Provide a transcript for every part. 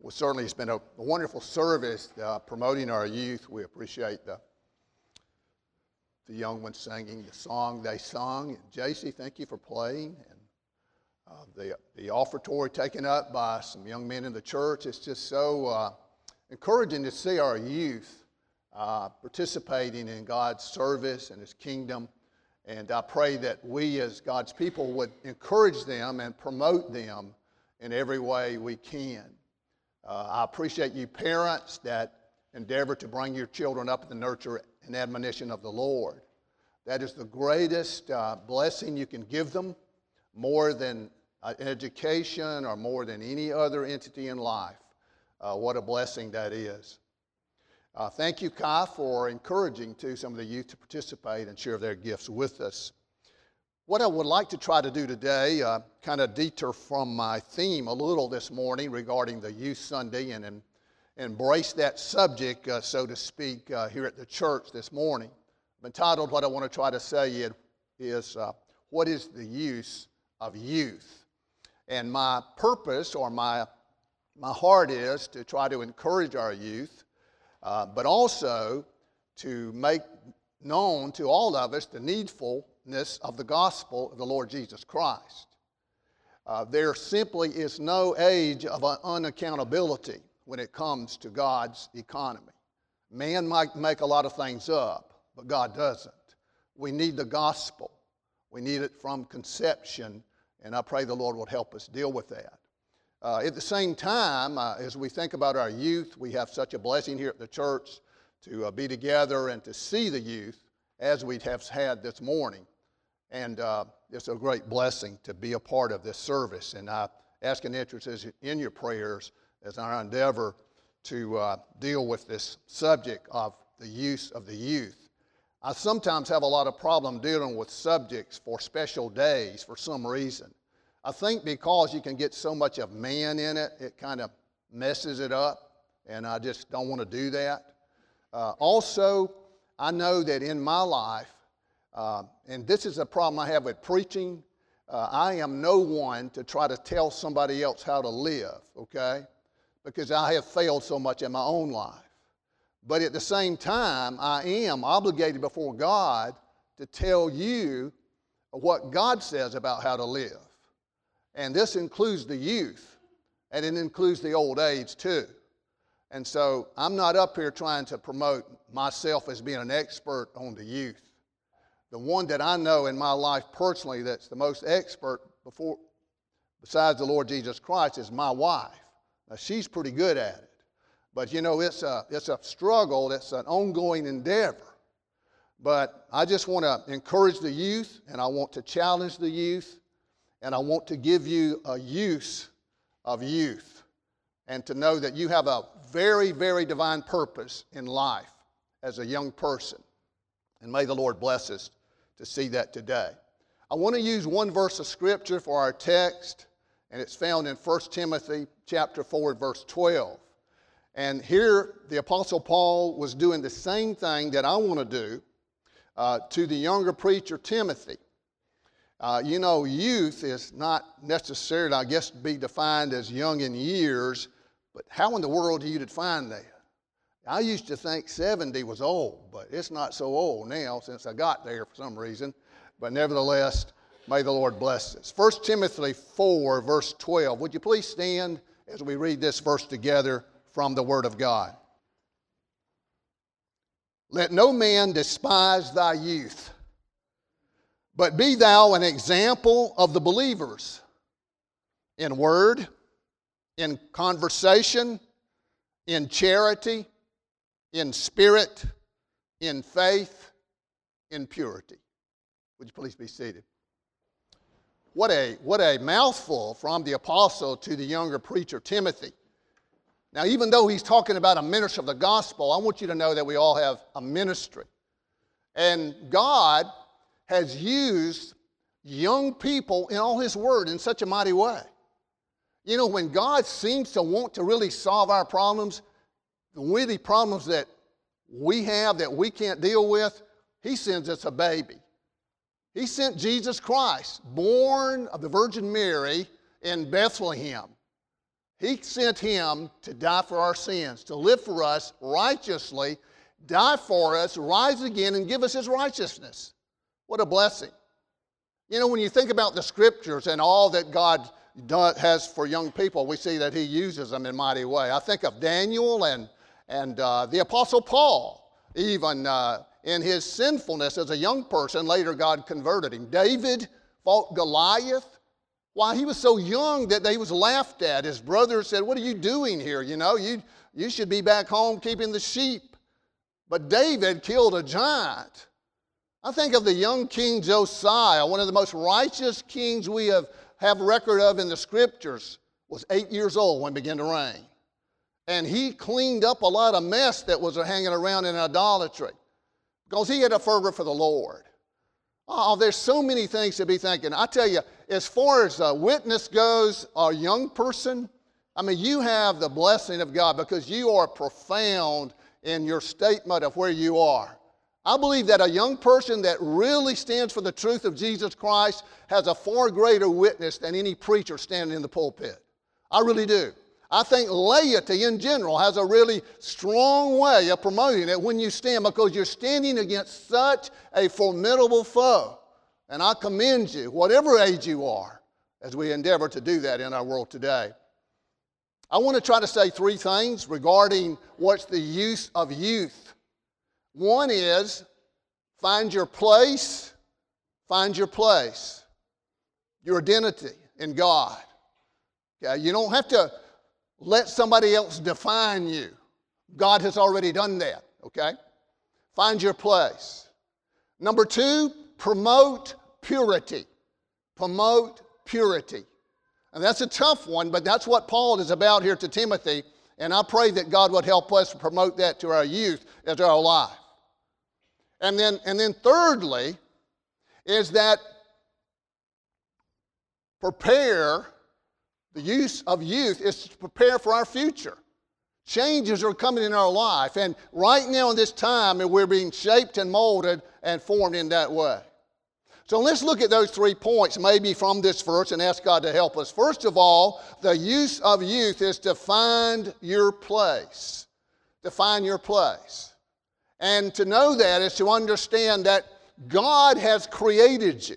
Well, certainly it's been a, a wonderful service uh, promoting our youth. We appreciate the, the young ones singing the song they sung. And JC, thank you for playing. And uh, the, the offertory taken up by some young men in the church. It's just so uh, encouraging to see our youth uh, participating in God's service and His kingdom. And I pray that we, as God's people, would encourage them and promote them in every way we can. Uh, I appreciate you parents that endeavor to bring your children up in the nurture and admonition of the Lord. That is the greatest uh, blessing you can give them, more than uh, education or more than any other entity in life. Uh, what a blessing that is. Uh, thank you, Kai, for encouraging to some of the youth to participate and share their gifts with us. What I would like to try to do today, uh, kind of detour from my theme a little this morning regarding the Youth Sunday and, and embrace that subject, uh, so to speak, uh, here at the church this morning. I've entitled What I Want to Try to Say is uh, What is the Use of Youth? And my purpose or my, my heart is to try to encourage our youth, uh, but also to make known to all of us the needful of the gospel of the Lord Jesus Christ. Uh, there simply is no age of unaccountability when it comes to God's economy. Man might make a lot of things up, but God doesn't. We need the gospel. We need it from conception, and I pray the Lord will help us deal with that. Uh, at the same time, uh, as we think about our youth, we have such a blessing here at the church to uh, be together and to see the youth as we have had this morning. And uh, it's a great blessing to be a part of this service. And I ask an interest in your prayers as our endeavor to uh, deal with this subject of the use of the youth. I sometimes have a lot of problem dealing with subjects for special days for some reason. I think because you can get so much of man in it, it kind of messes it up, and I just don't want to do that. Uh, also, I know that in my life, uh, and this is a problem I have with preaching. Uh, I am no one to try to tell somebody else how to live, okay? Because I have failed so much in my own life. But at the same time, I am obligated before God to tell you what God says about how to live. And this includes the youth, and it includes the old age too. And so I'm not up here trying to promote myself as being an expert on the youth the one that I know in my life personally that's the most expert before, besides the Lord Jesus Christ is my wife. Now, she's pretty good at it. But you know, it's a, it's a struggle, it's an ongoing endeavor. But I just want to encourage the youth, and I want to challenge the youth, and I want to give you a use of youth, and to know that you have a very, very divine purpose in life as a young person. And may the Lord bless us to see that today. I want to use one verse of scripture for our text, and it's found in 1 Timothy chapter 4, verse 12. And here the Apostle Paul was doing the same thing that I want to do uh, to the younger preacher Timothy. Uh, you know, youth is not necessarily, I guess, be defined as young in years, but how in the world do you define that? I used to think 70 was old, but it's not so old now since I got there for some reason. But nevertheless, may the Lord bless us. 1 Timothy 4, verse 12. Would you please stand as we read this verse together from the Word of God? Let no man despise thy youth, but be thou an example of the believers in word, in conversation, in charity in spirit, in faith, in purity. Would you please be seated? What a, what a mouthful from the apostle to the younger preacher Timothy. Now, even though he's talking about a ministry of the gospel, I want you to know that we all have a ministry. And God has used young people in all his word in such a mighty way. You know, when God seems to want to really solve our problems, the problems that we have that we can't deal with, He sends us a baby. He sent Jesus Christ, born of the Virgin Mary in Bethlehem. He sent him to die for our sins, to live for us righteously, die for us, rise again, and give us his righteousness. What a blessing. You know, when you think about the scriptures and all that God does, has for young people, we see that he uses them in mighty way. I think of Daniel and, and uh, the Apostle Paul, even uh, in his sinfulness as a young person. Later, God converted him. David fought Goliath. Why, he was so young that he was laughed at. His brothers said, What are you doing here? You know, you, you should be back home keeping the sheep. But David killed a giant. I think of the young king Josiah, one of the most righteous kings we have, have record of in the scriptures, was eight years old when he began to reign. And he cleaned up a lot of mess that was hanging around in idolatry because he had a fervor for the Lord. Oh, there's so many things to be thinking. I tell you, as far as a witness goes, a young person, I mean, you have the blessing of God because you are profound in your statement of where you are. I believe that a young person that really stands for the truth of Jesus Christ has a far greater witness than any preacher standing in the pulpit. I really do. I think laity in general has a really strong way of promoting it when you stand because you're standing against such a formidable foe. And I commend you, whatever age you are, as we endeavor to do that in our world today. I want to try to say three things regarding what's the use of youth. One is find your place, find your place, your identity in God. Okay? You don't have to let somebody else define you. God has already done that, okay? Find your place. Number two, promote purity. Promote purity. And that's a tough one, but that's what Paul is about here to Timothy. And I pray that God would help us promote that to our youth as our life. And then, and then thirdly, is that prepare the use of youth is to prepare for our future. Changes are coming in our life, and right now in this time, we're being shaped and molded and formed in that way. So let's look at those three points, maybe from this verse, and ask God to help us. First of all, the use of youth is to find your place. To find your place. And to know that is to understand that God has created you.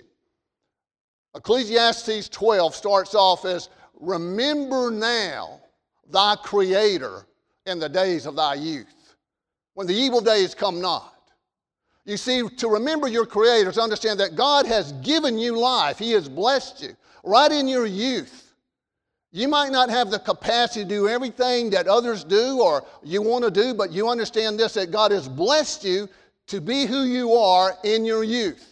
Ecclesiastes 12 starts off as Remember now thy Creator in the days of thy youth, when the evil days come not. You see, to remember your Creator, to understand that God has given you life, He has blessed you right in your youth. You might not have the capacity to do everything that others do or you want to do, but you understand this that God has blessed you to be who you are in your youth.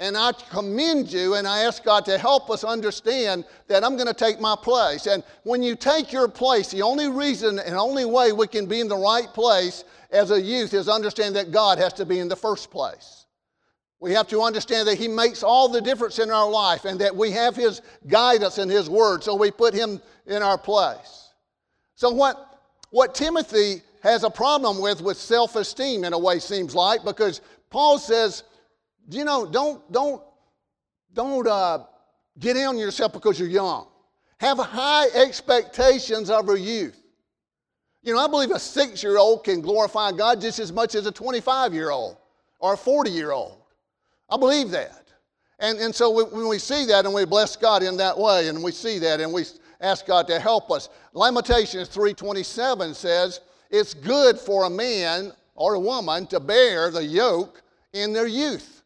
And I commend you and I ask God to help us understand that I'm going to take my place. And when you take your place, the only reason and only way we can be in the right place as a youth is understand that God has to be in the first place. We have to understand that He makes all the difference in our life and that we have His guidance and His Word, so we put Him in our place. So, what, what Timothy has a problem with, with self esteem in a way, seems like, because Paul says, you know, don't, don't, don't uh, get in on yourself because you're young. Have high expectations of your youth. You know, I believe a six year old can glorify God just as much as a 25 year old or a 40 year old. I believe that. And, and so when we see that and we bless God in that way and we see that and we ask God to help us. Lamentations 3:27 says, "It's good for a man or a woman to bear the yoke in their youth."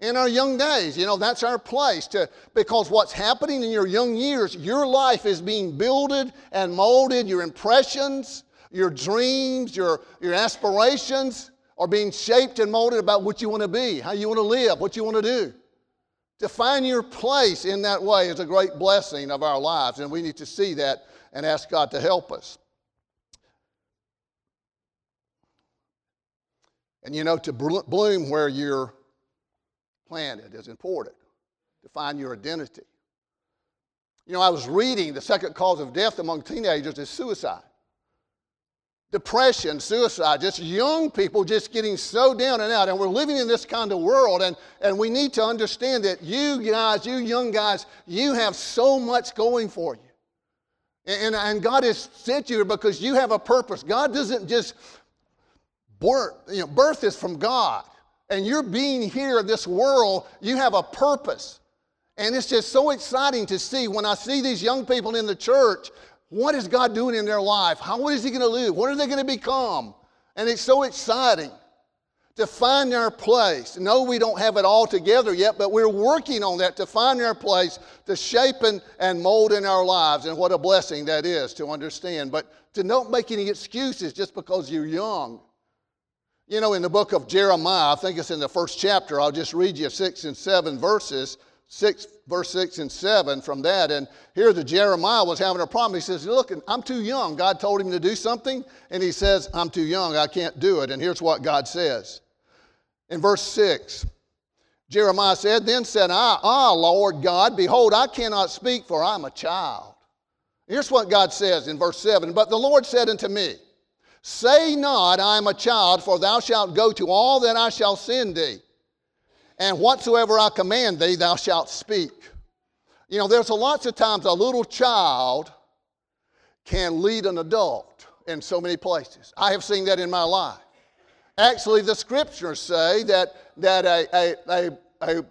In our young days. You know, that's our place to because what's happening in your young years, your life is being builded and molded, your impressions, your dreams, your, your aspirations are being shaped and molded about what you want to be, how you want to live, what you want to do. To find your place in that way is a great blessing of our lives, and we need to see that and ask God to help us. And you know, to bloom where you're planted is important to find your identity. You know, I was reading the second cause of death among teenagers is suicide. Depression, suicide, just young people just getting so down and out. And we're living in this kind of world, and, and we need to understand that you guys, you young guys, you have so much going for you. And, and God has sent you here because you have a purpose. God doesn't just birth, you know, birth is from God. And you're being here in this world, you have a purpose. And it's just so exciting to see when I see these young people in the church, what is God doing in their life? How, what is He going to live? What are they going to become? And it's so exciting to find our place. No, we don't have it all together yet, but we're working on that to find our place, to shape and, and mold in our lives. And what a blessing that is to understand. But to not make any excuses just because you're young. You know, in the book of Jeremiah, I think it's in the first chapter, I'll just read you six and seven verses. 6, verse 6 and 7 from that. And here the Jeremiah was having a problem. He says, Look, I'm too young. God told him to do something, and he says, I'm too young. I can't do it. And here's what God says in verse 6, Jeremiah said, Then said I, Ah, Lord God, behold, I cannot speak, for I'm a child. Here's what God says in verse 7 But the Lord said unto me, Say not, I am a child, for thou shalt go to all that I shall send thee, and whatsoever I command thee, thou shalt speak. You know, there's a lots of times a little child can lead an adult in so many places. I have seen that in my life. Actually, the scriptures say that, that a, a, a, a,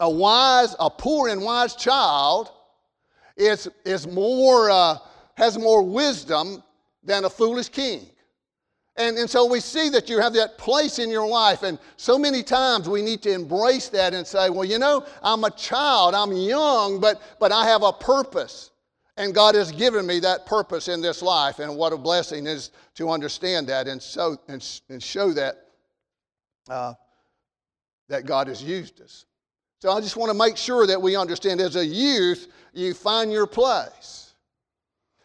a wise, a poor and wise child is, is more, uh, has more wisdom than a foolish king. And, and so we see that you have that place in your life. And so many times we need to embrace that and say, well, you know, I'm a child, I'm young, but, but I have a purpose. And God has given me that purpose in this life, and what a blessing is to understand that and, so, and, and show that, uh, that God has used us. So I just want to make sure that we understand as a youth, you find your place.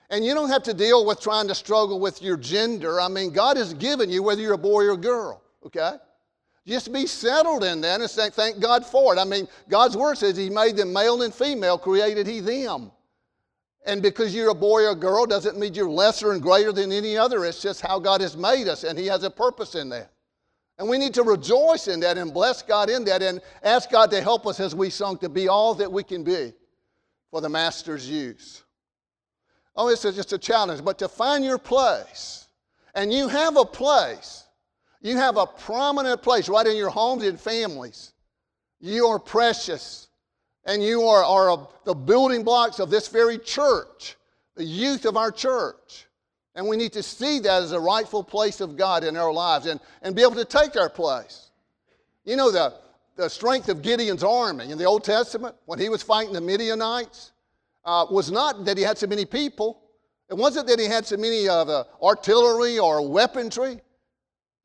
And you don't have to deal with trying to struggle with your gender. I mean, God has given you whether you're a boy or a girl, okay? Just be settled in that and say, thank God for it. I mean, God's word says He made them male and female, created He them. And because you're a boy or a girl doesn't mean you're lesser and greater than any other. It's just how God has made us, and He has a purpose in that. And we need to rejoice in that and bless God in that and ask God to help us as we sung to be all that we can be for the Master's use. Oh, it's just a challenge, but to find your place. And you have a place. You have a prominent place right in your homes and families. You are precious and you are, are a, the building blocks of this very church, the youth of our church. And we need to see that as a rightful place of God in our lives and, and be able to take our place. You know, the, the strength of Gideon's army in the Old Testament when he was fighting the Midianites uh, was not that he had so many people. It wasn't that he had so many of uh, artillery or weaponry.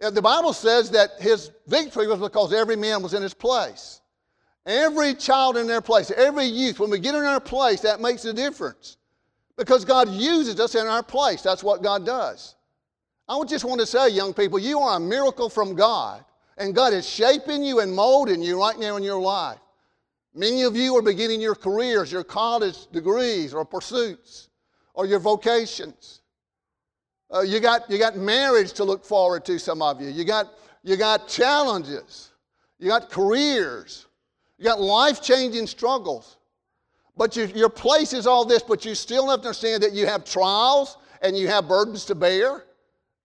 Uh, the Bible says that his victory was because every man was in his place. Every child in their place, every youth, when we get in our place, that makes a difference. Because God uses us in our place. That's what God does. I just want to say, young people, you are a miracle from God. And God is shaping you and molding you right now in your life. Many of you are beginning your careers, your college degrees or pursuits, or your vocations. Uh, you, got, you got marriage to look forward to, some of you. You got, you got challenges. You got careers. You got life changing struggles. But you, your place is all this, but you still have to understand that you have trials and you have burdens to bear.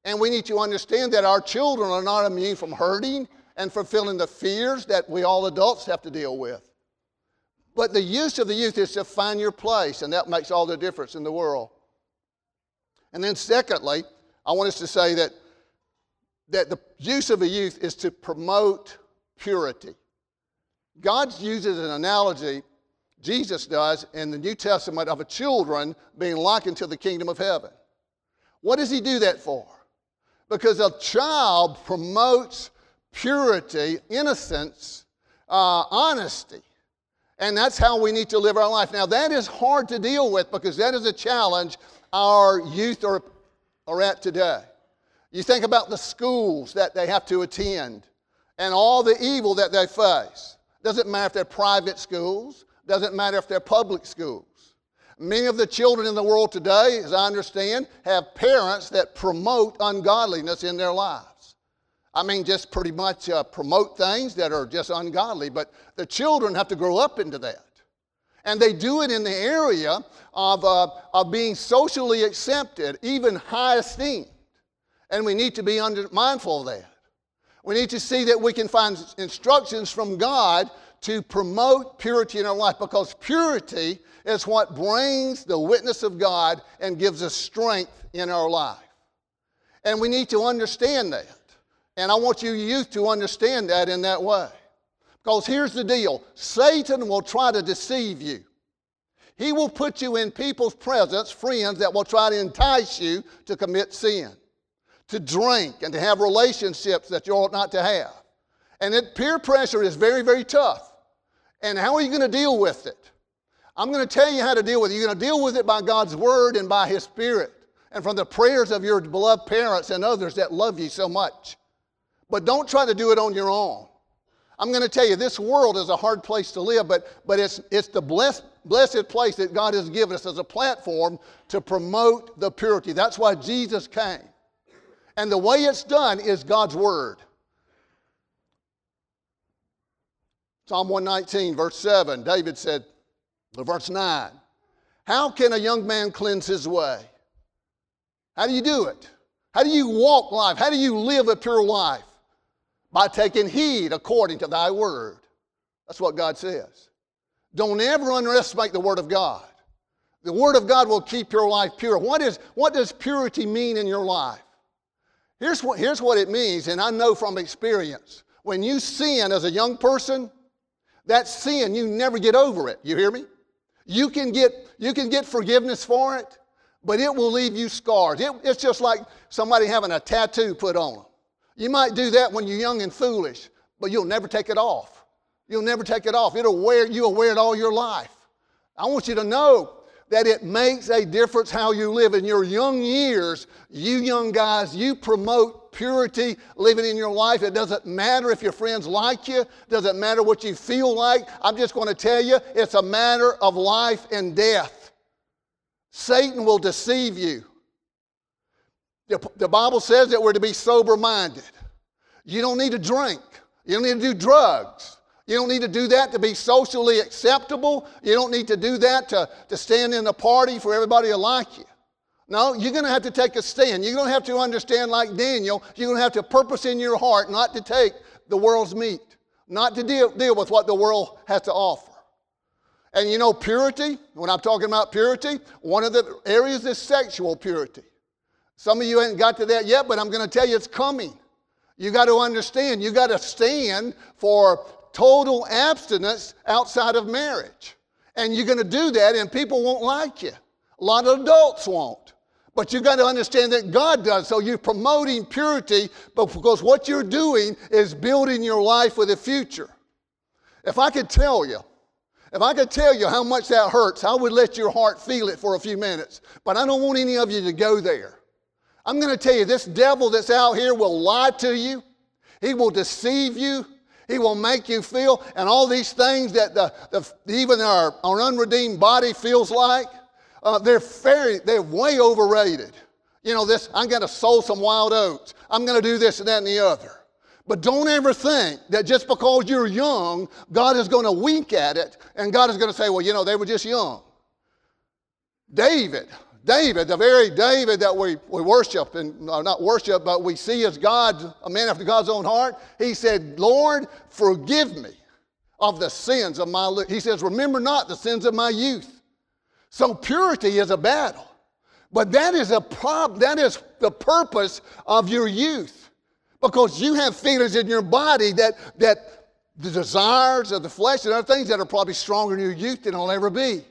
And we need to understand that our children are not immune from hurting and fulfilling the fears that we all adults have to deal with. But the use of the youth is to find your place, and that makes all the difference in the world. And then, secondly, I want us to say that, that the use of the youth is to promote purity. God uses an analogy, Jesus does, in the New Testament of a children being likened to the kingdom of heaven. What does he do that for? Because a child promotes purity, innocence, uh, honesty. And that's how we need to live our life. Now, that is hard to deal with because that is a challenge our youth are, are at today. You think about the schools that they have to attend and all the evil that they face. Doesn't matter if they're private schools, doesn't matter if they're public schools. Many of the children in the world today, as I understand, have parents that promote ungodliness in their lives. I mean, just pretty much uh, promote things that are just ungodly, but the children have to grow up into that. And they do it in the area of, uh, of being socially accepted, even high esteemed. And we need to be under, mindful of that. We need to see that we can find instructions from God to promote purity in our life because purity is what brings the witness of God and gives us strength in our life. And we need to understand that. And I want you youth to understand that in that way. Because here's the deal Satan will try to deceive you. He will put you in people's presence, friends that will try to entice you to commit sin, to drink, and to have relationships that you ought not to have. And it, peer pressure is very, very tough. And how are you going to deal with it? I'm going to tell you how to deal with it. You're going to deal with it by God's Word and by His Spirit and from the prayers of your beloved parents and others that love you so much. But don't try to do it on your own. I'm going to tell you, this world is a hard place to live, but, but it's, it's the blessed, blessed place that God has given us as a platform to promote the purity. That's why Jesus came. And the way it's done is God's Word. Psalm 119, verse 7, David said, verse 9, How can a young man cleanse his way? How do you do it? How do you walk life? How do you live a pure life? By taking heed according to thy word. That's what God says. Don't ever underestimate the word of God. The word of God will keep your life pure. What, is, what does purity mean in your life? Here's what, here's what it means, and I know from experience. When you sin as a young person, that sin, you never get over it. You hear me? You can get, you can get forgiveness for it, but it will leave you scars. It, it's just like somebody having a tattoo put on them. You might do that when you're young and foolish, but you'll never take it off. You'll never take it off. It'll wear, you'll wear it all your life. I want you to know that it makes a difference how you live in your young years. You young guys, you promote purity living in your life. It doesn't matter if your friends like you, doesn't matter what you feel like. I'm just going to tell you it's a matter of life and death. Satan will deceive you. The, the Bible says that we're to be sober minded. You don't need to drink, you don't need to do drugs. You don't need to do that to be socially acceptable. You don't need to do that to, to stand in a party for everybody to like you. No, you're going to have to take a stand. You're going to have to understand, like Daniel, you're going to have to purpose in your heart not to take the world's meat, not to deal, deal with what the world has to offer. And you know, purity, when I'm talking about purity, one of the areas is sexual purity. Some of you ain't got to that yet, but I'm going to tell you it's coming. You got to understand, you got to stand for total abstinence outside of marriage. And you're going to do that, and people won't like you. A lot of adults won't. But you've got to understand that God does. So you're promoting purity, because what you're doing is building your life with a future. If I could tell you, if I could tell you how much that hurts, I would let your heart feel it for a few minutes. But I don't want any of you to go there. I'm going to tell you, this devil that's out here will lie to you. He will deceive you. He will make you feel, and all these things that the, the, even our, our unredeemed body feels like uh, they're very, they're way overrated. You know, this, I'm going to sow some wild oats. I'm going to do this and that and the other. But don't ever think that just because you're young, God is going to wink at it and God is going to say, well, you know, they were just young. David, David, the very David that we, we worship, and uh, not worship, but we see as God, a man after God's own heart, he said, Lord, forgive me of the sins of my, he says, remember not the sins of my youth. So purity is a battle. But that is a problem. That is the purpose of your youth. Because you have feelings in your body that, that the desires of the flesh and other things that are probably stronger in your youth than they'll ever be.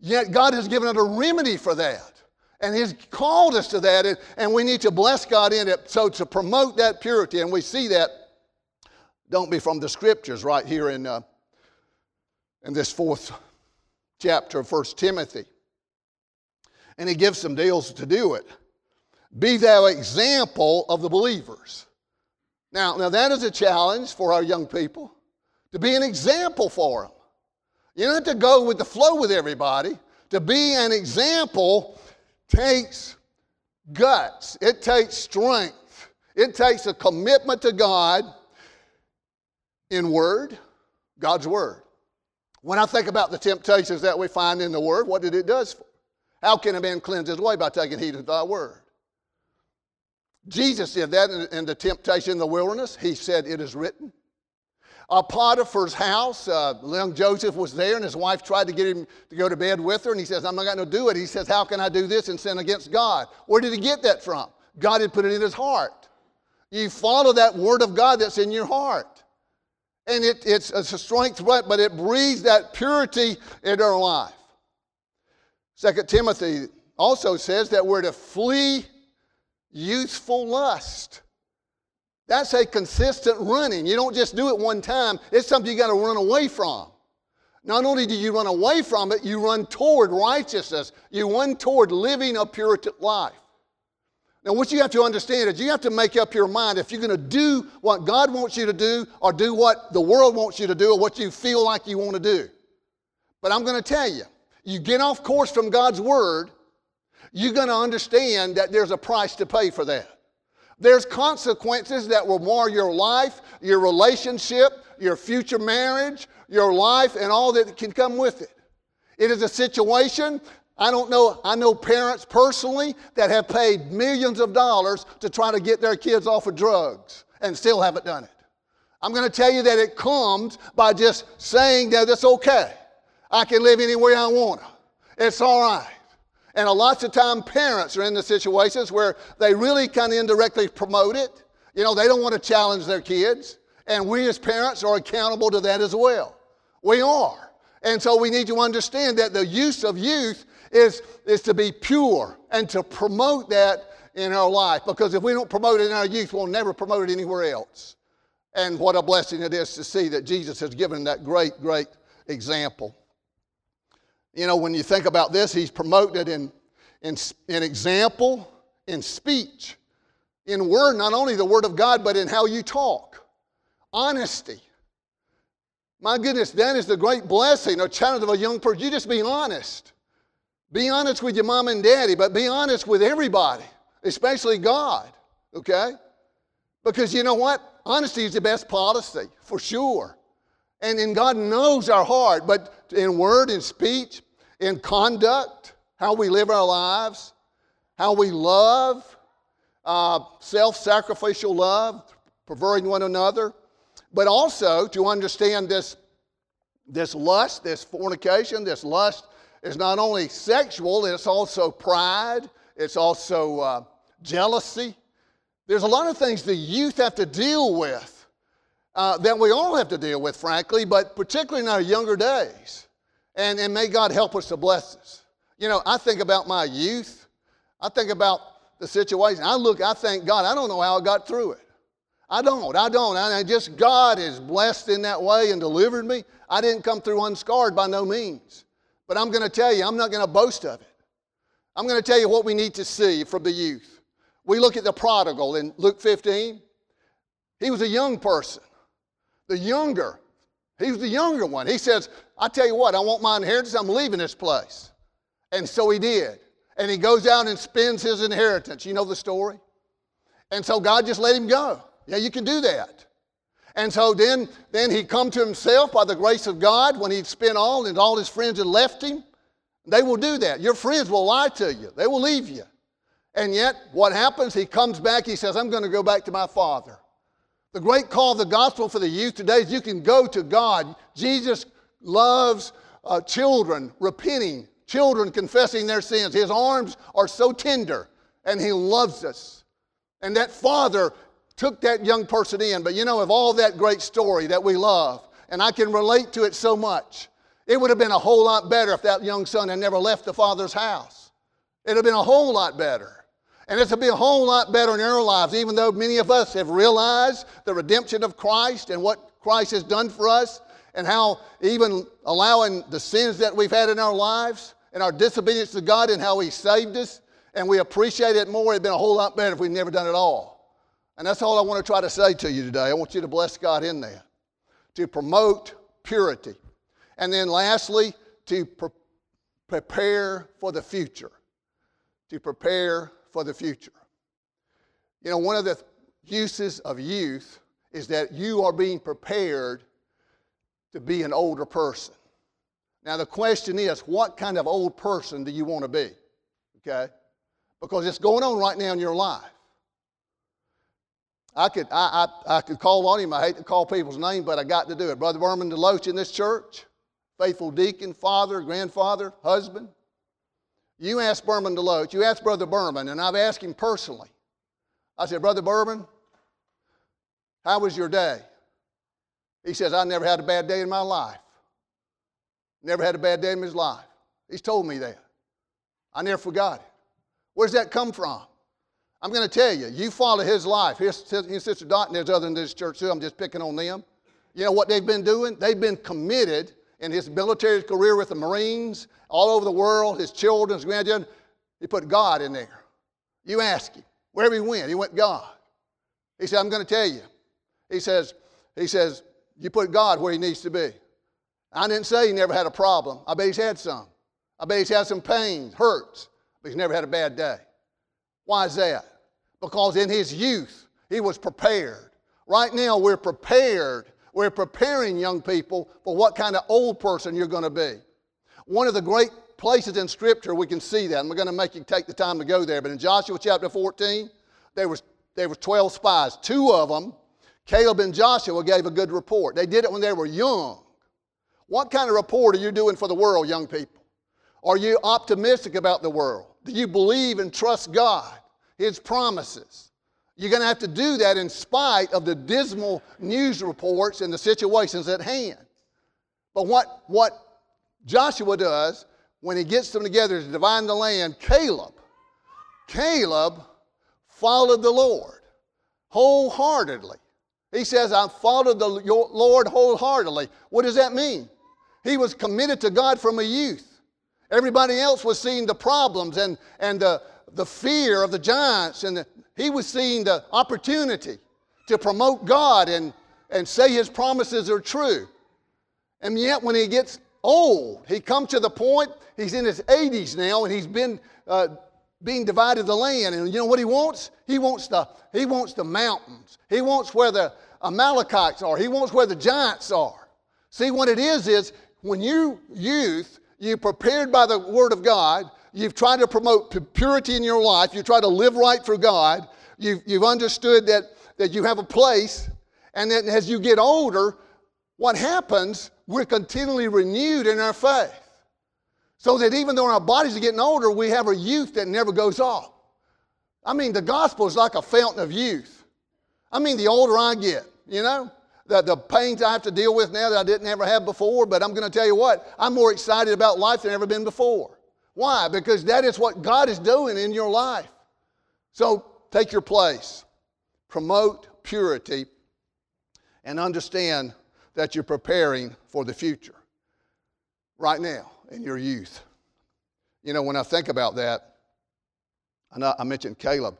Yet God has given us a remedy for that. And He's called us to that, and, and we need to bless God in it. So to promote that purity, and we see that, don't be from the scriptures right here in, uh, in this fourth chapter of 1 Timothy. And he gives some deals to do it. Be thou example of the believers. Now, now that is a challenge for our young people to be an example for them. You don't have to go with the flow with everybody. To be an example takes guts, it takes strength, it takes a commitment to God in word, God's word. When I think about the temptations that we find in the Word, what did it do for? How can a man cleanse his way by taking heed of thy word? Jesus did that in, in the temptation in the wilderness. He said, It is written. Uh, Potiphar's house, uh, young Joseph was there, and his wife tried to get him to go to bed with her, and he says, I'm not going to do it. He says, How can I do this and sin against God? Where did he get that from? God had put it in his heart. You follow that word of God that's in your heart. And it, it's, it's a strength, but it breathes that purity in our life. Second Timothy also says that we're to flee youthful lust. That's a consistent running. You don't just do it one time, it's something you got to run away from. Not only do you run away from it, you run toward righteousness. You run toward living a Puritan life. Now, what you have to understand is you have to make up your mind if you're going to do what God wants you to do or do what the world wants you to do or what you feel like you want to do. But I'm going to tell you, you get off course from God's Word, you're going to understand that there's a price to pay for that. There's consequences that will mar your life, your relationship, your future marriage, your life, and all that can come with it. It is a situation, I don't know, I know parents personally that have paid millions of dollars to try to get their kids off of drugs and still haven't done it. I'm going to tell you that it comes by just saying that it's okay. I can live anywhere I want to. It's all right. And a lots of time parents are in the situations where they really kind of indirectly promote it. You know, they don't want to challenge their kids. And we as parents are accountable to that as well. We are. And so we need to understand that the use of youth is, is to be pure and to promote that in our life. Because if we don't promote it in our youth, we'll never promote it anywhere else. And what a blessing it is to see that Jesus has given that great, great example. You know, when you think about this, he's promoted in, in, in example, in speech, in word, not only the word of God, but in how you talk. Honesty. My goodness, that is the great blessing or challenge of a young person. You just be honest. Be honest with your mom and daddy, but be honest with everybody, especially God, okay? Because you know what? Honesty is the best policy, for sure. And, and God knows our heart, but in word and speech, in conduct, how we live our lives, how we love, uh, self sacrificial love, preferring one another, but also to understand this, this lust, this fornication, this lust is not only sexual, it's also pride, it's also uh, jealousy. There's a lot of things the youth have to deal with uh, that we all have to deal with, frankly, but particularly in our younger days. And, and may God help us to bless us. You know, I think about my youth. I think about the situation. I look, I thank God. I don't know how I got through it. I don't. I don't. I just, God is blessed in that way and delivered me. I didn't come through unscarred by no means. But I'm going to tell you, I'm not going to boast of it. I'm going to tell you what we need to see from the youth. We look at the prodigal in Luke 15. He was a young person. The younger, he was the younger one. He says, I tell you what, I want my inheritance. I'm leaving this place. And so he did. And he goes out and spends his inheritance. You know the story? And so God just let him go. Yeah, you can do that. And so then, then he come to himself by the grace of God when he'd spent all and all his friends had left him. They will do that. Your friends will lie to you. They will leave you. And yet, what happens? He comes back. He says, I'm going to go back to my father. The great call of the gospel for the youth today is you can go to God. Jesus loves uh, children repenting, children confessing their sins. His arms are so tender, and He loves us. And that father took that young person in. But you know, of all that great story that we love, and I can relate to it so much, it would have been a whole lot better if that young son had never left the father's house. It would have been a whole lot better. And to be a whole lot better in our lives, even though many of us have realized the redemption of Christ and what Christ has done for us, and how even allowing the sins that we've had in our lives and our disobedience to God and how He saved us, and we appreciate it more. It'd been a whole lot better if we'd never done it all. And that's all I want to try to say to you today. I want you to bless God in that, to promote purity. And then lastly, to pre- prepare for the future. To prepare for the future. You know, one of the uses of youth is that you are being prepared to be an older person. Now, the question is, what kind of old person do you want to be? Okay? Because it's going on right now in your life. I could, I, I, I could call on him. I hate to call people's name, but I got to do it. Brother Berman Deloach in this church, faithful deacon, father, grandfather, husband. You ask Berman Deloach, you ask Brother Berman, and I've asked him personally. I said, Brother Berman, how was your day? He says, I never had a bad day in my life. Never had a bad day in his life. He's told me that. I never forgot it. Where's that come from? I'm going to tell you, you follow his life. His, his sister Dot and there's other in this church too. I'm just picking on them. You know what they've been doing? They've been committed in his military career with the Marines, all over the world, his children, his grandchildren. He put God in there. You ask him. Wherever he went, he went God. He said, I'm going to tell you. He says, he says, you put God where he needs to be. I didn't say he never had a problem. I bet he's had some. I bet he's had some pains, hurts, but he's never had a bad day. Why is that? Because in his youth, he was prepared. Right now, we're prepared. We're preparing young people for what kind of old person you're going to be. One of the great places in Scripture we can see that, and we're going to make you take the time to go there, but in Joshua chapter 14, there was, there was 12 spies. Two of them, Caleb and Joshua, gave a good report. They did it when they were young. What kind of report are you doing for the world, young people? Are you optimistic about the world? Do you believe and trust God, His promises? You're going to have to do that in spite of the dismal news reports and the situations at hand. But what, what Joshua does when he gets them together to divide the land, Caleb, Caleb followed the Lord wholeheartedly. He says, I followed the Lord wholeheartedly. What does that mean? He was committed to God from a youth. Everybody else was seeing the problems and, and the, the fear of the giants, and the, he was seeing the opportunity to promote God and, and say his promises are true. And yet, when he gets old, he comes to the point, he's in his 80s now, and he's been uh, being divided the land. And you know what he wants? He wants the, he wants the mountains. He wants where the Amalekites are. He wants where the giants are. See, what it is is when you youth, you prepared by the Word of God, you've tried to promote purity in your life, you try to live right for God, you've, you've understood that, that you have a place, and then as you get older, what happens, we're continually renewed in our faith. So that even though our bodies are getting older, we have a youth that never goes off. I mean, the gospel is like a fountain of youth. I mean, the older I get, you know, the, the pains I have to deal with now that I didn't ever have before, but I'm going to tell you what, I'm more excited about life than ever been before. Why? Because that is what God is doing in your life. So take your place, promote purity, and understand that you're preparing for the future right now in your youth. You know, when I think about that, I, I mentioned Caleb,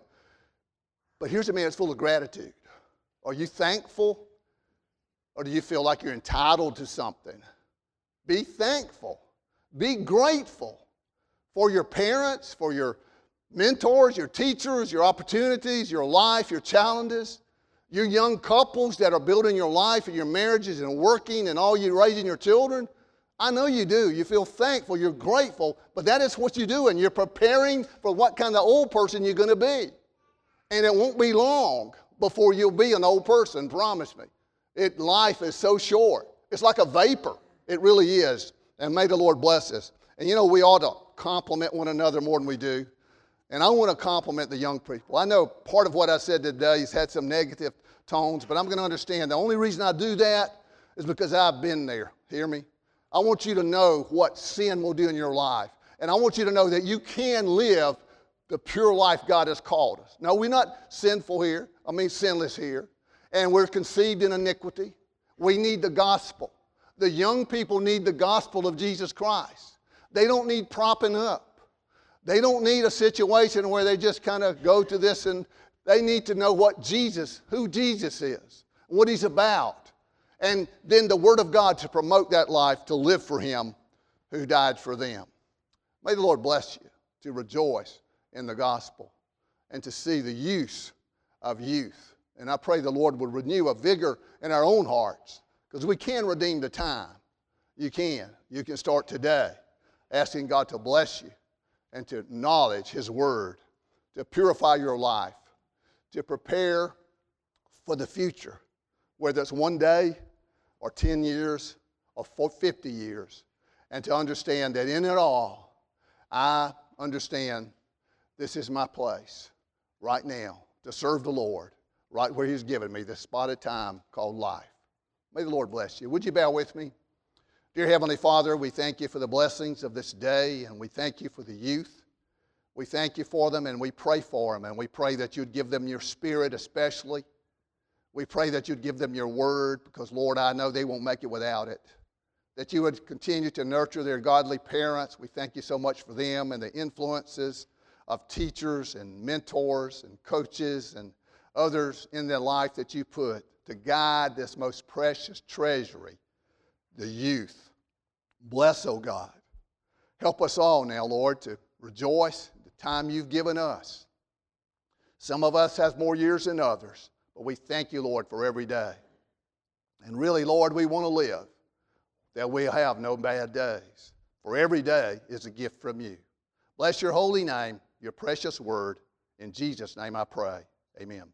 but here's a man that's full of gratitude. Are you thankful or do you feel like you're entitled to something? Be thankful. Be grateful for your parents, for your mentors, your teachers, your opportunities, your life, your challenges, your young couples that are building your life and your marriages and working and all you raising your children. I know you do. You feel thankful, you're grateful, but that is what you're doing. You're preparing for what kind of old person you're going to be. And it won't be long before you'll be an old person, promise me. It, life is so short. It's like a vapor. It really is. And may the Lord bless us. And you know, we ought to compliment one another more than we do. And I want to compliment the young people. I know part of what I said today has had some negative tones, but I'm going to understand the only reason I do that is because I've been there. Hear me? I want you to know what sin will do in your life. And I want you to know that you can live the pure life God has called us. No, we're not sinful here. I mean, sinless here and we're conceived in iniquity. We need the gospel. The young people need the gospel of Jesus Christ. They don't need propping up. They don't need a situation where they just kind of go to this and they need to know what Jesus, who Jesus is, what he's about. And then the Word of God to promote that life, to live for Him who died for them. May the Lord bless you to rejoice in the gospel and to see the use of youth and I pray the Lord would renew a vigor in our own hearts because we can redeem the time. You can. You can start today asking God to bless you and to acknowledge His Word, to purify your life, to prepare for the future, whether it's one day or 10 years or 50 years, and to understand that in it all, I understand this is my place right now to serve the Lord, right where He's given me this spot of time called life. May the Lord bless you. Would you bow with me? Dear Heavenly Father, we thank you for the blessings of this day, and we thank you for the youth. We thank you for them, and we pray for them, and we pray that you'd give them your spirit especially. We pray that you'd give them your word, because, Lord, I know they won't make it without it. That you would continue to nurture their godly parents. We thank you so much for them and the influences of teachers and mentors and coaches and others in their life that you put to guide this most precious treasury, the youth. Bless, O oh God. Help us all now, Lord, to rejoice the time you've given us. Some of us has more years than others, but we thank you, Lord, for every day. And really, Lord, we want to live that we have no bad days. For every day is a gift from you. Bless your holy name, your precious word. In Jesus' name I pray. Amen.